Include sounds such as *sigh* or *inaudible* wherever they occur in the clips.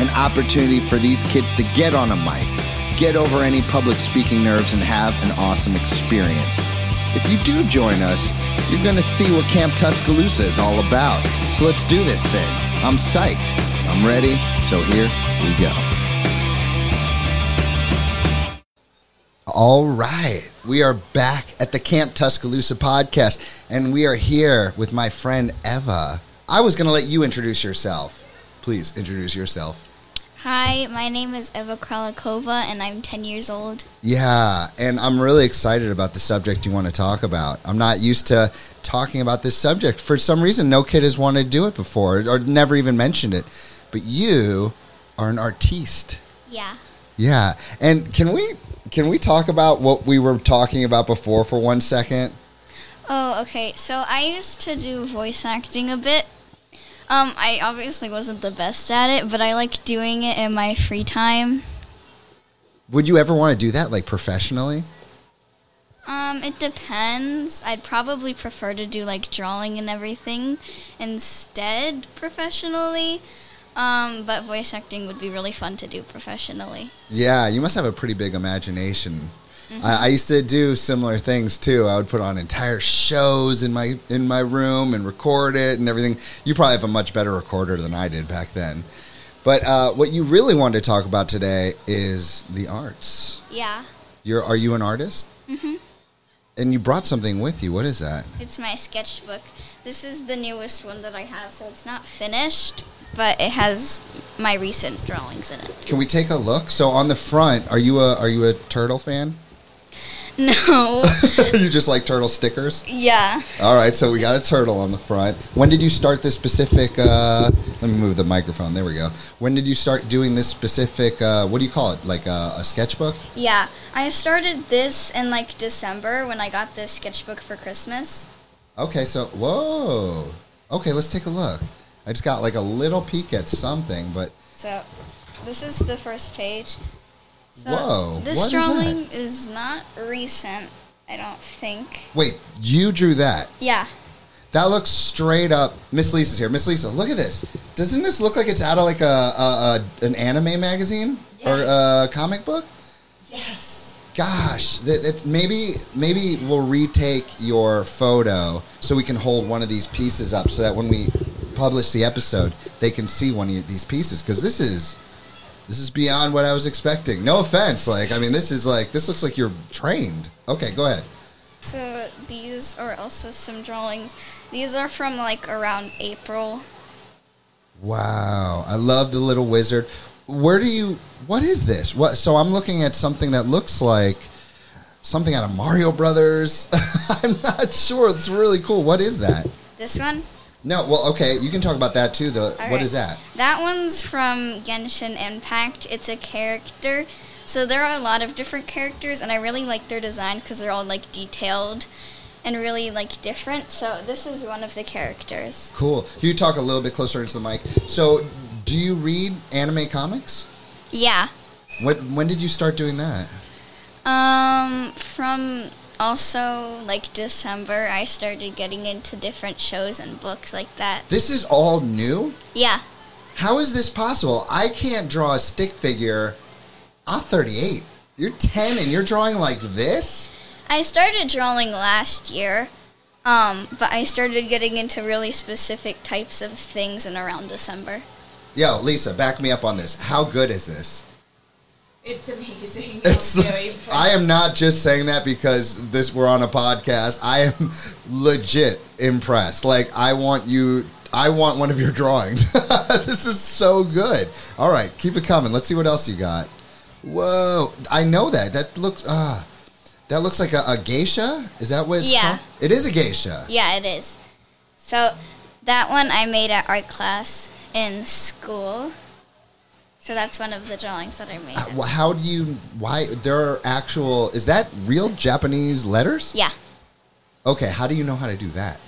An opportunity for these kids to get on a mic, get over any public speaking nerves, and have an awesome experience. If you do join us, you're going to see what Camp Tuscaloosa is all about. So let's do this thing. I'm psyched. I'm ready. So here we go. All right. We are back at the Camp Tuscaloosa podcast, and we are here with my friend Eva. I was going to let you introduce yourself. Please introduce yourself. Hi, my name is Eva Kralikova, and I'm 10 years old. Yeah, and I'm really excited about the subject you want to talk about. I'm not used to talking about this subject. For some reason, no kid has wanted to do it before or never even mentioned it. But you are an artiste. Yeah. Yeah, and can we can we talk about what we were talking about before for one second? Oh, okay. So I used to do voice acting a bit. Um, I obviously wasn't the best at it, but I like doing it in my free time. Would you ever want to do that, like professionally? Um, it depends. I'd probably prefer to do like drawing and everything instead professionally. Um, but voice acting would be really fun to do professionally. Yeah, you must have a pretty big imagination. I, I used to do similar things too. I would put on entire shows in my in my room and record it and everything. You probably have a much better recorder than I did back then. But uh, what you really wanted to talk about today is the arts. Yeah. You're are you an artist? Mhm. And you brought something with you. What is that? It's my sketchbook. This is the newest one that I have, so it's not finished, but it has my recent drawings in it. Can we take a look? So on the front, are you a are you a turtle fan? No. *laughs* you just like turtle stickers? yeah. All right, so we got a turtle on the front. When did you start this specific? Uh, let me move the microphone. There we go. When did you start doing this specific? Uh, what do you call it? Like a, a sketchbook? Yeah. I started this in like December when I got this sketchbook for Christmas. Okay, so whoa. Okay, let's take a look. I just got like a little peek at something, but So, this is the first page. So Whoa, This what drawing is not recent, I don't think. wait, you drew that? Yeah. That looks straight up. Miss Lisa's here. Miss Lisa, look at this. Doesn't this look like it's out of like a, a, a an anime magazine or a comic book? Yes. Gosh, that it, maybe maybe we'll retake your photo so we can hold one of these pieces up so that when we publish the episode, they can see one of these pieces because this is this is beyond what I was expecting. No offense, like I mean, this is like this looks like you're trained. Okay, go ahead. So these are also some drawings. These are from like around April. Wow, I love the little wizard. Where do you? What is this? What? So I'm looking at something that looks like something out of Mario Brothers. *laughs* I'm not sure. It's really cool. What is that? This one? No, well, okay, you can talk about that too. The what Alright. is that? That one's from Genshin Impact. It's a character. So there are a lot of different characters, and I really like their designs because they're all like detailed and really like different. So this is one of the characters. Cool. Can You talk a little bit closer into the mic. So, do you read anime comics? Yeah. When when did you start doing that? Um, from also like December, I started getting into different shows and books like that. This is all new. Yeah. How is this possible? I can't draw a stick figure. I'm 38. You're 10 and you're drawing like this? I started drawing last year, um, but I started getting into really specific types of things in around December. Yo, Lisa, back me up on this. How good is this? It's amazing. *laughs* It's I'm. I am not just saying that because this we're on a podcast. I am legit impressed. Like I want you I want one of your drawings. *laughs* this is so good. All right, keep it coming. Let's see what else you got. Whoa, I know that. That looks ah that looks like a, a geisha. Is that what it's Yeah. called? It is a geisha. Yeah, it is. So that one I made at art class in school. So that's one of the drawings that I made. Uh, How do you? Why there are actual? Is that real Japanese letters? Yeah. Okay. How do you know how to do that?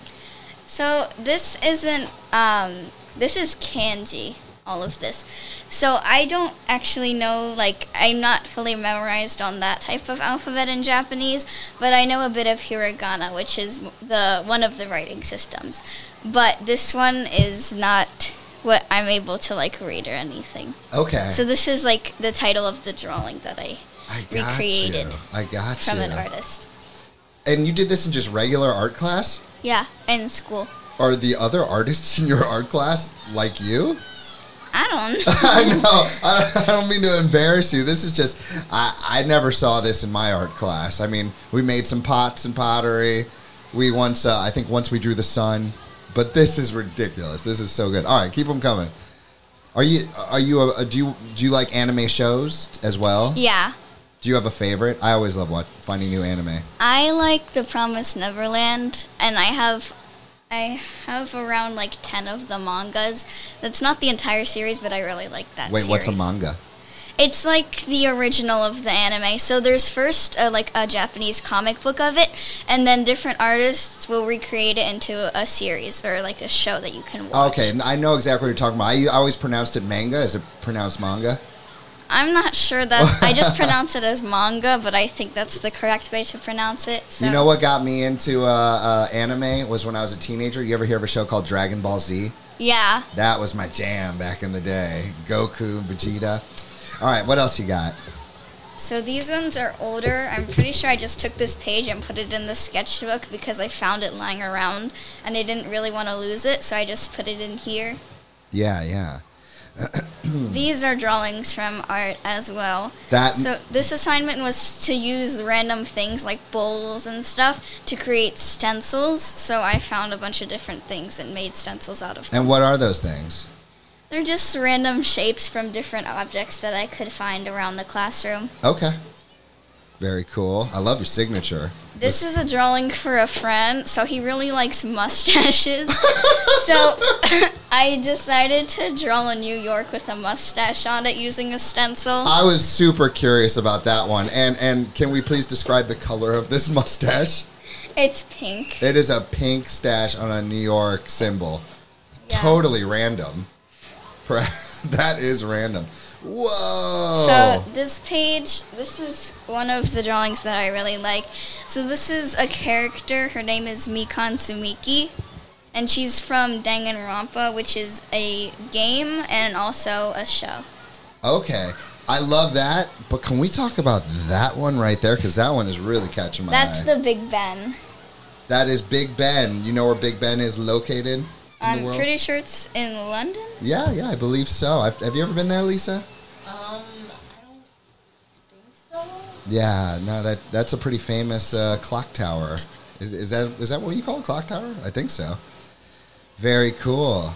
So this isn't um this is kanji all of this. So I don't actually know like I'm not fully memorized on that type of alphabet in Japanese, but I know a bit of hiragana, which is the one of the writing systems. But this one is not what I'm able to like read or anything. Okay. So this is like the title of the drawing that I I got recreated you. I got from you. an artist. And you did this in just regular art class? Yeah, in school. Are the other artists *laughs* in your art class like you? I don't *laughs* I know. I, I don't mean to embarrass you. This is just, I, I never saw this in my art class. I mean, we made some pots and pottery. We once, uh, I think once we drew the sun, but this is ridiculous. This is so good. All right, keep them coming. Are you, are you, a, do you, do you like anime shows as well? Yeah. Do you have a favorite? I always love what, finding new anime. I like The Promised Neverland, and I have, I have around like ten of the mangas. That's not the entire series, but I really like that. Wait, what's a manga? It's like the original of the anime. So there's first uh, like a Japanese comic book of it, and then different artists will recreate it into a series or like a show that you can watch. Okay, I know exactly what you're talking about. I, I always pronounced it manga. Is it pronounced manga? I'm not sure that I just *laughs* pronounce it as manga, but I think that's the correct way to pronounce it. So. You know what got me into uh, uh, anime was when I was a teenager. You ever hear of a show called Dragon Ball Z? Yeah. That was my jam back in the day. Goku, Vegeta. All right, what else you got? So these ones are older. I'm pretty sure I just took this page and put it in the sketchbook because I found it lying around and I didn't really want to lose it, so I just put it in here. Yeah, yeah. *clears throat* These are drawings from art as well. That So this assignment was to use random things like bowls and stuff to create stencils. So I found a bunch of different things and made stencils out of them. and what are those things? They're just random shapes from different objects that I could find around the classroom. Okay. Very cool. I love your signature. This is a drawing for a friend, so he really likes mustaches. *laughs* so *laughs* I decided to draw a New York with a mustache on it using a stencil. I was super curious about that one. And and can we please describe the color of this *laughs* mustache? It's pink. It is a pink stash on a New York symbol. Yeah. Totally random. *laughs* That is random. Whoa. So this page, this is one of the drawings that I really like. So this is a character. Her name is Mikan Tsumiki, and she's from Danganronpa, which is a game and also a show. Okay. I love that, but can we talk about that one right there? Because that one is really catching my That's eye. That's the Big Ben. that is Big Ben. You know where Big Ben is located I'm world? pretty sure it's in London. yeah, yeah, I believe so. I've, have you ever been there, Lisa? Um, I don't think so. Yeah, no, that that's a pretty famous uh, clock tower. Is, is that is that what you call a clock tower? I think so. Very cool.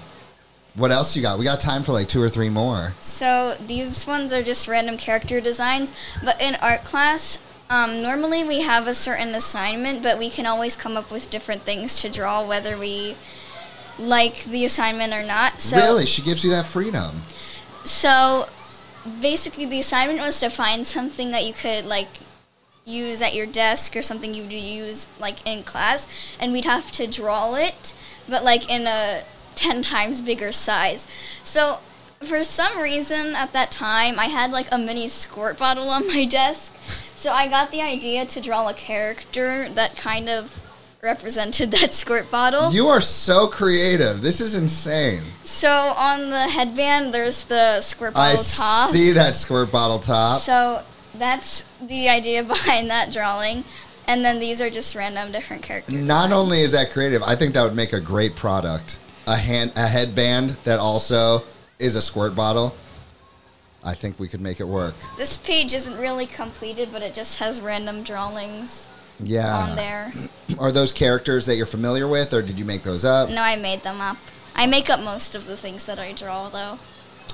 What else you got? We got time for like two or three more. So these ones are just random character designs, but in art class, um, normally we have a certain assignment, but we can always come up with different things to draw, whether we like the assignment or not. So, really, she gives you that freedom. so basically, the assignment was to find something that you could like use at your desk or something you would use like in class, and we'd have to draw it, but like in a ten times bigger size. So for some reason at that time, I had like a mini squirt bottle on my *laughs* desk. So I got the idea to draw a character that kind of represented that squirt bottle. You are so creative. This is insane. So on the headband, there's the squirt I bottle top. see that squirt bottle top. So that's the idea *laughs* behind that drawing. And then these are just random different characters. Not only is that creative, I think that would make a great product. A hand, a headband that also is a squirt bottle. I think we could make it work. This page isn't really completed, but it just has random drawings Yeah. on there. *clears throat* Are those characters that you're familiar with, or did you make those up? No, I made them up. I make up most of the things that I draw, though.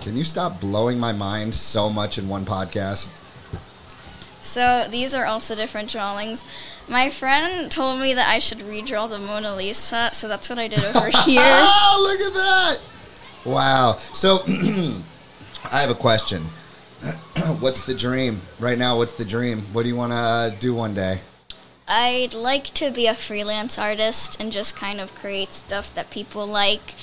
Can you stop blowing my mind so much in one podcast? So these are also different drawings. My friend told me that I should redraw the Mona Lisa, so that's what I did over *laughs* here. *laughs* Oh, look at that! Wow. So, *clears throat* I have a question. *clears throat* what's the dream right now? What's the dream? What do you want to uh, do one day? I'd like to be a freelance artist and just kind of create stuff that people like.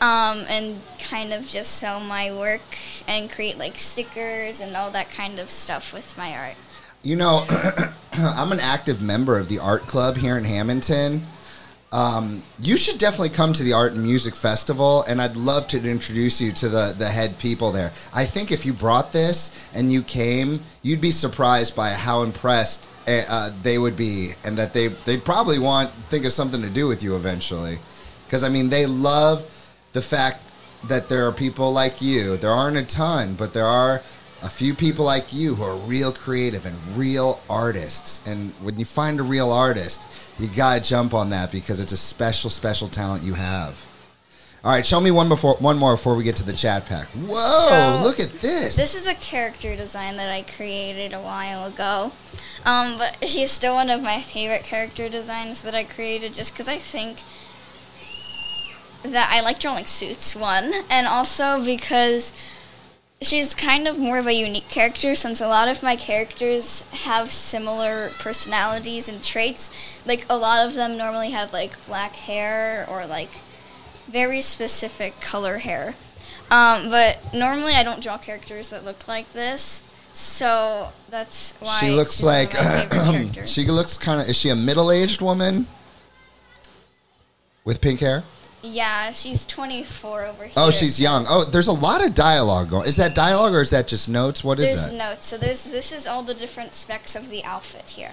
Um, and kind of just sell my work and create like stickers and all that kind of stuff with my art. You know, *clears throat* I'm an active member of the art club here in Hamilton. Um, you should definitely come to the Art and Music Festival, and I'd love to introduce you to the, the head people there. I think if you brought this and you came, you'd be surprised by how impressed eh, uh, they would be, and that they they probably want think of something to do with you eventually, because I mean they love the fact that there are people like you. There aren't a ton, but there are a few people like you who are real creative and real artists. And when you find a real artist, you gotta jump on that because it's a special, special talent you have. All right, show me one before one more before we get to the chat pack. Whoa, So, look at this. This is a character design that I created a while ago. Um, but she's still one of my favorite character designs that I created just because I think that I like drawing suits, one, and also because she's kind of more of a unique character since a lot of my characters have similar personalities and traits. Like, a lot of them normally have, like, black hair or, like, very specific color hair. Um, but normally I don't draw characters that look like this. So that's why *clears throat* she looks she's one of like she looks kind of. Is she a middle-aged woman with pink hair? Yeah, she's 24 over here. Oh, she's young. Oh, there's a lot of dialogue going. Is that dialogue or is that just notes? What is There's that? notes. So there's this is all the different specs of the outfit here.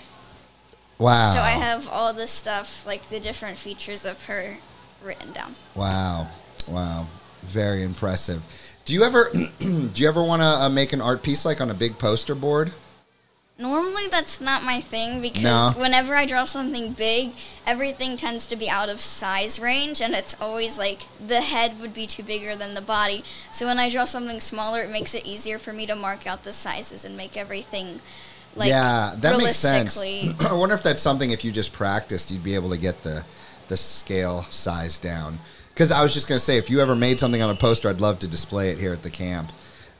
wow. So I have all this stuff, like the different features of her, written down. Wow, wow, very impressive. Do you ever *clears throat* do you ever want to uh, make an art piece like on a big poster board? Normally that's not my thing because No. whenever I draw something big, everything tends to be out of size range and it's always like the head would be too bigger than the body. So when I draw something smaller, it makes it easier for me to mark out the sizes and make everything like yeah, that makes sense. *clears throat* I wonder if that's something if you just practiced, you'd be able to get the the scale size down. Because I was just gonna say, if you ever made something on a poster, I'd love to display it here at the camp.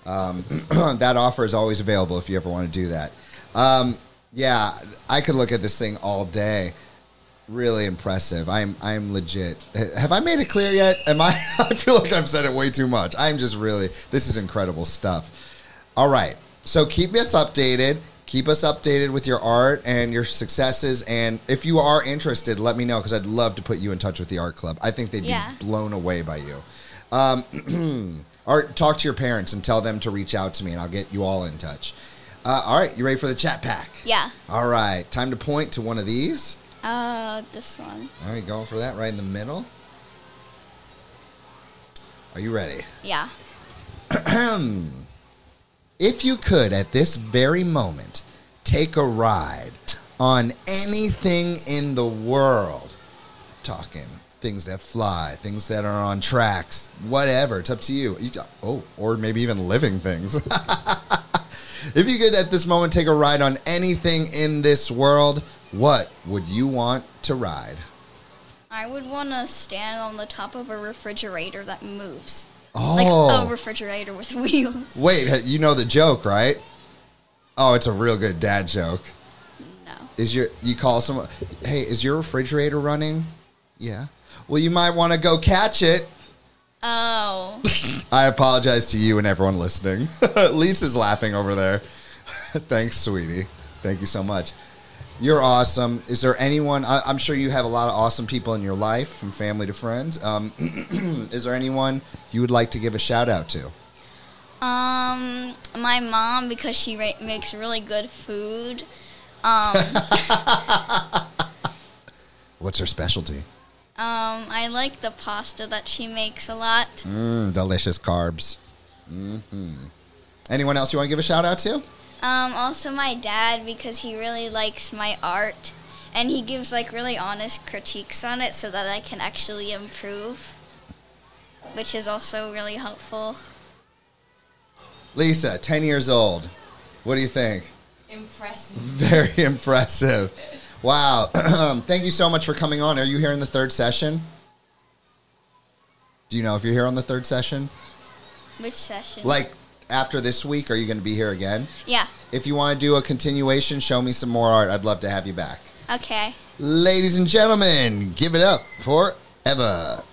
Um, *clears throat* that offer is always available if you ever want to do that. Um, yeah, I could look at this thing all day. Really impressive. I'm I'm legit. Have I made it clear yet? Am I? *laughs* I feel like I've said it way too much. I'm just really. This is incredible stuff. All right. So keep us updated. Keep us updated with your art and your successes. And if you are interested, let me know because I'd love to put you in touch with the art club. I think they'd Yeah. be blown away by you. Um, *clears throat* or talk to your parents and tell them to reach out to me, and I'll get you all in touch. Uh, all right, you ready for the chat pack? Yeah. All right, time to point to one of these. Uh, this one. All right, going for that right in the middle. Are you ready? Yeah. *clears throat* If you could, at this very moment, take a ride on anything in the world, talking things that fly, things that are on tracks, whatever, it's up to you. you oh, or maybe even living things. *laughs* if you could, at this moment, take a ride on anything in this world, what would you want to ride? I would want to stand on the top of a refrigerator that moves. Oh. Like a oh. refrigerator with *laughs* wheels. Wait, you know the joke, right? Oh, it's a real good dad joke. No. Is your you call someone? Hey, is your refrigerator running? Yeah. Well, you might want to go catch it. Oh. *laughs* I apologize to you and everyone listening. *laughs* Lisa's laughing over there. *laughs* Thanks, sweetie. Thank you so much. You're awesome. Is there anyone? I, I'm sure you have a lot of awesome people in your life, from family to friends. Um, *clears throat* is there anyone you would like to give a shout out to? Um, my mom because she ra- makes really good food. Um, What's her specialty? Um, I like the pasta that she makes a lot. Mmm, delicious carbs. hmm Anyone else you want to give a shout out to? Um, also my dad because he really likes my art, and he gives like really honest critiques on it so that I can actually improve, which is also really helpful. Lisa, 10 years old. What do you think? Impressive. Very *laughs* impressive. Wow. *clears throat* Thank you so much for coming on. Are you here in the third session? Do you know if you're here on the third session? Which session? Like after this week, are you going to be here again? Yeah. If you want to do a continuation, show me some more art. I'd love to have you back. Okay. Ladies and gentlemen, give it up for Eva.